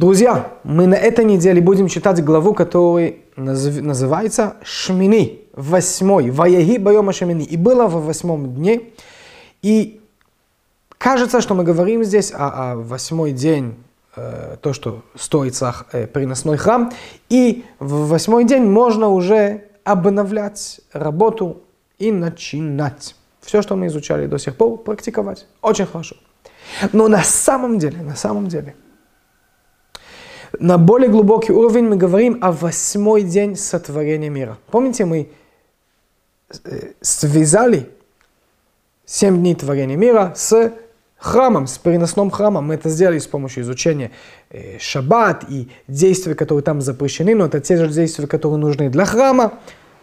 Друзья, мы на этой неделе будем читать главу, которая называется Шмини, восьмой, Ваяги Байома Шмини. И было во восьмом дне. И кажется, что мы говорим здесь о, о восьмой день, э, то, что стоит э, приносной храм. И в восьмой день можно уже обновлять работу и начинать. Все, что мы изучали до сих пор, практиковать. Очень хорошо. Но на самом деле, на самом деле, на более глубокий уровень мы говорим о восьмой день сотворения мира. Помните, мы э, связали семь дней творения мира с храмом, с переносным храмом. Мы это сделали с помощью изучения э, шаббат и действий, которые там запрещены, но это те же действия, которые нужны для храма.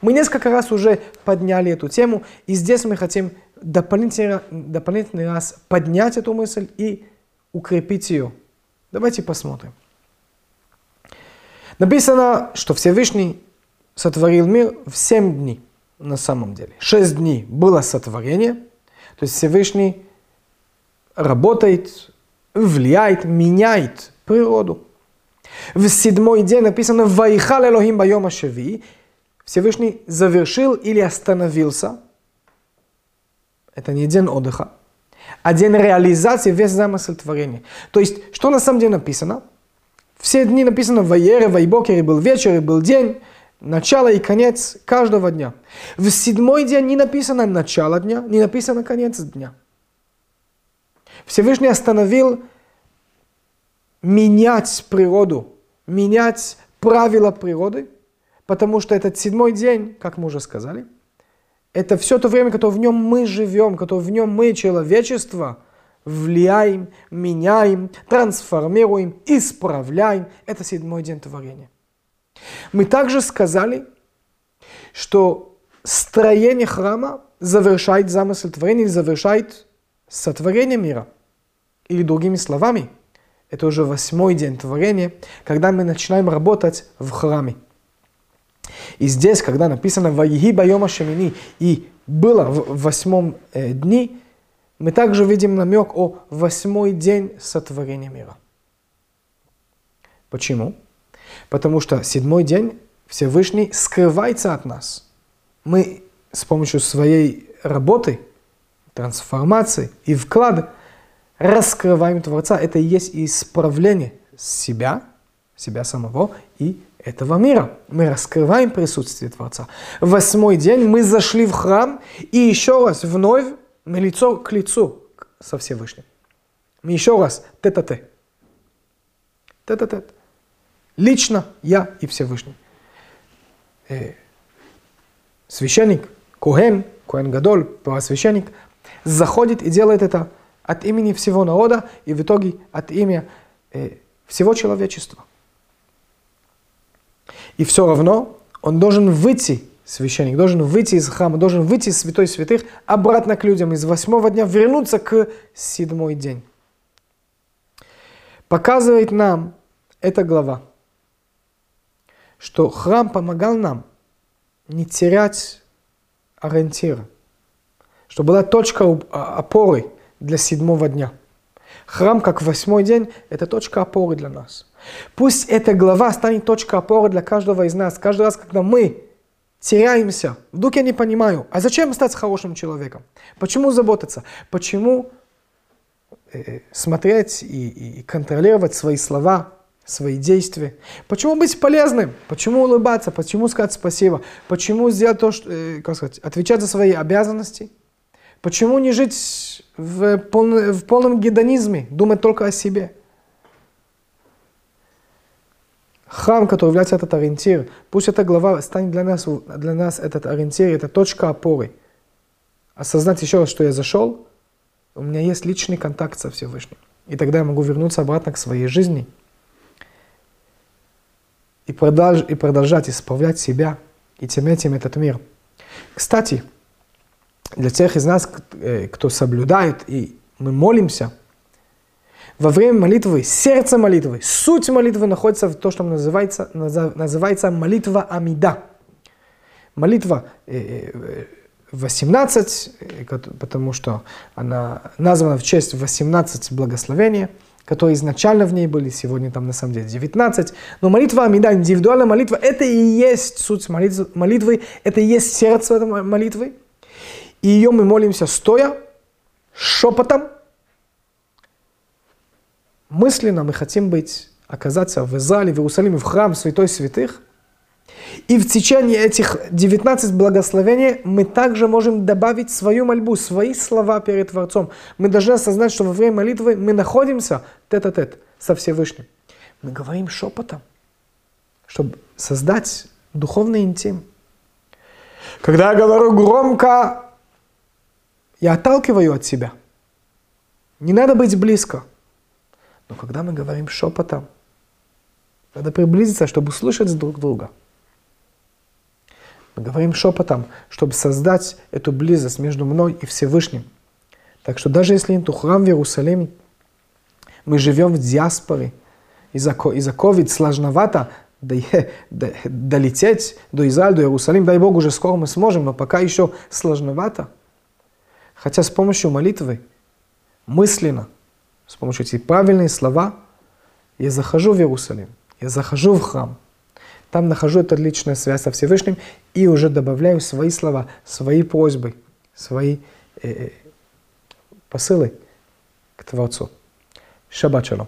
Мы несколько раз уже подняли эту тему, и здесь мы хотим дополнительный, дополнительный раз поднять эту мысль и укрепить ее. Давайте посмотрим. Написано, что Всевышний сотворил мир в семь дней на самом деле. Шесть дней было сотворение, то есть Всевышний работает, влияет, меняет природу. В седьмой день написано «Ваихал Элохим байома шеви», Всевышний завершил или остановился. Это не день отдыха, а день реализации весь замысел творения. То есть, что на самом деле написано? Все дни написано «Ваере», «Вайбокер», был вечер, и был день, начало и конец каждого дня. В седьмой день не написано начало дня, не написано конец дня. Всевышний остановил менять природу, менять правила природы – потому что этот седьмой день, как мы уже сказали, это все то время, которое в нем мы живем, которое в нем мы, человечество, влияем, меняем, трансформируем, исправляем. Это седьмой день творения. Мы также сказали, что строение храма завершает замысел творения или завершает сотворение мира. Или другими словами, это уже восьмой день творения, когда мы начинаем работать в храме. И здесь, когда написано «Ваиги байома шемини» и было в восьмом э, дне, мы также видим намек о восьмой день сотворения мира. Почему? Потому что седьмой день Всевышний скрывается от нас. Мы с помощью своей работы, трансформации и вклада раскрываем Творца. Это и есть исправление себя, себя самого и этого мира. Мы раскрываем присутствие Творца. Восьмой день мы зашли в храм и еще раз вновь мы лицо к лицу со Всевышним. Еще раз тет-а-тет. Тет-а-тет. Лично я и Всевышний. Э, священник, Коhen, Коhen Гадоль, первосвященник, заходит и делает это от имени всего народа и в итоге от имени э, всего человечества. И все равно он должен выйти, священник должен выйти из храма, должен выйти из святой святых обратно к людям, из восьмого дня вернуться к седьмой день. Показывает нам эта глава, что храм помогал нам не терять ориентира, что была точка опоры для седьмого дня. Храм, как восьмой день, это точка опоры для нас. Пусть эта глава станет точкой опоры для каждого из нас. Каждый раз, когда мы теряемся, вдруг я не понимаю, а зачем стать хорошим человеком? Почему заботиться? Почему э, смотреть и, и контролировать свои слова, свои действия? Почему быть полезным? Почему улыбаться? Почему сказать спасибо? Почему сделать то, что, э, как сказать, отвечать за свои обязанности? Почему не жить в, полном, в полном гедонизме, думать только о себе? Храм, который является этот ориентир, пусть эта глава станет для нас, для нас этот ориентир, это точка опоры. Осознать еще раз, что я зашел, у меня есть личный контакт со Всевышним. И тогда я могу вернуться обратно к своей жизни и, продолж, и продолжать исправлять себя и тем этим этот мир. Кстати, для тех из нас, э, кто соблюдает и мы молимся – во время молитвы, сердце молитвы, суть молитвы находится в том, что называется, называется молитва Амида. Молитва 18, э, э, потому что она названа в честь 18 благословения. которые изначально в ней были, сегодня там на самом деле 19. Но молитва Амида, индивидуальная молитва, это и есть суть молитвы, это и есть сердце этой молитвы. И ее мы молимся стоя, шепотом, мысленно мы хотим быть, оказаться в зале, в Иерусалиме, в храм Святой Святых. И в течение этих 19 благословений мы также можем добавить свою мольбу, свои слова перед Творцом. Мы должны осознать, что во время молитвы мы находимся тет-а-тет -тет со Всевышним. Мы говорим шепотом, чтобы создать духовный интим. Когда я говорю громко, я отталкиваю от себя. Не надо быть близко. Но когда мы говорим шепотом, надо приблизиться, чтобы услышать друг друга. Мы говорим шепотом, чтобы создать эту близость между мной и Всевышним. Так что даже если нет храм в Иерусалиме, мы живем в диаспоре, из-за из COVID сложновато долететь до Израиля, до Иерусалима. Дай Бог, уже скоро мы сможем, но пока еще сложновато. Хотя с помощью молитвы, мысленно, с помощью этих правильных слова, я захожу в Иерусалим, я захожу в храм, там нахожу эту личную связь со Всевышним и уже добавляю свои слова, свои просьбы, свои э, э посылы к Творцу. Шаббат шалом.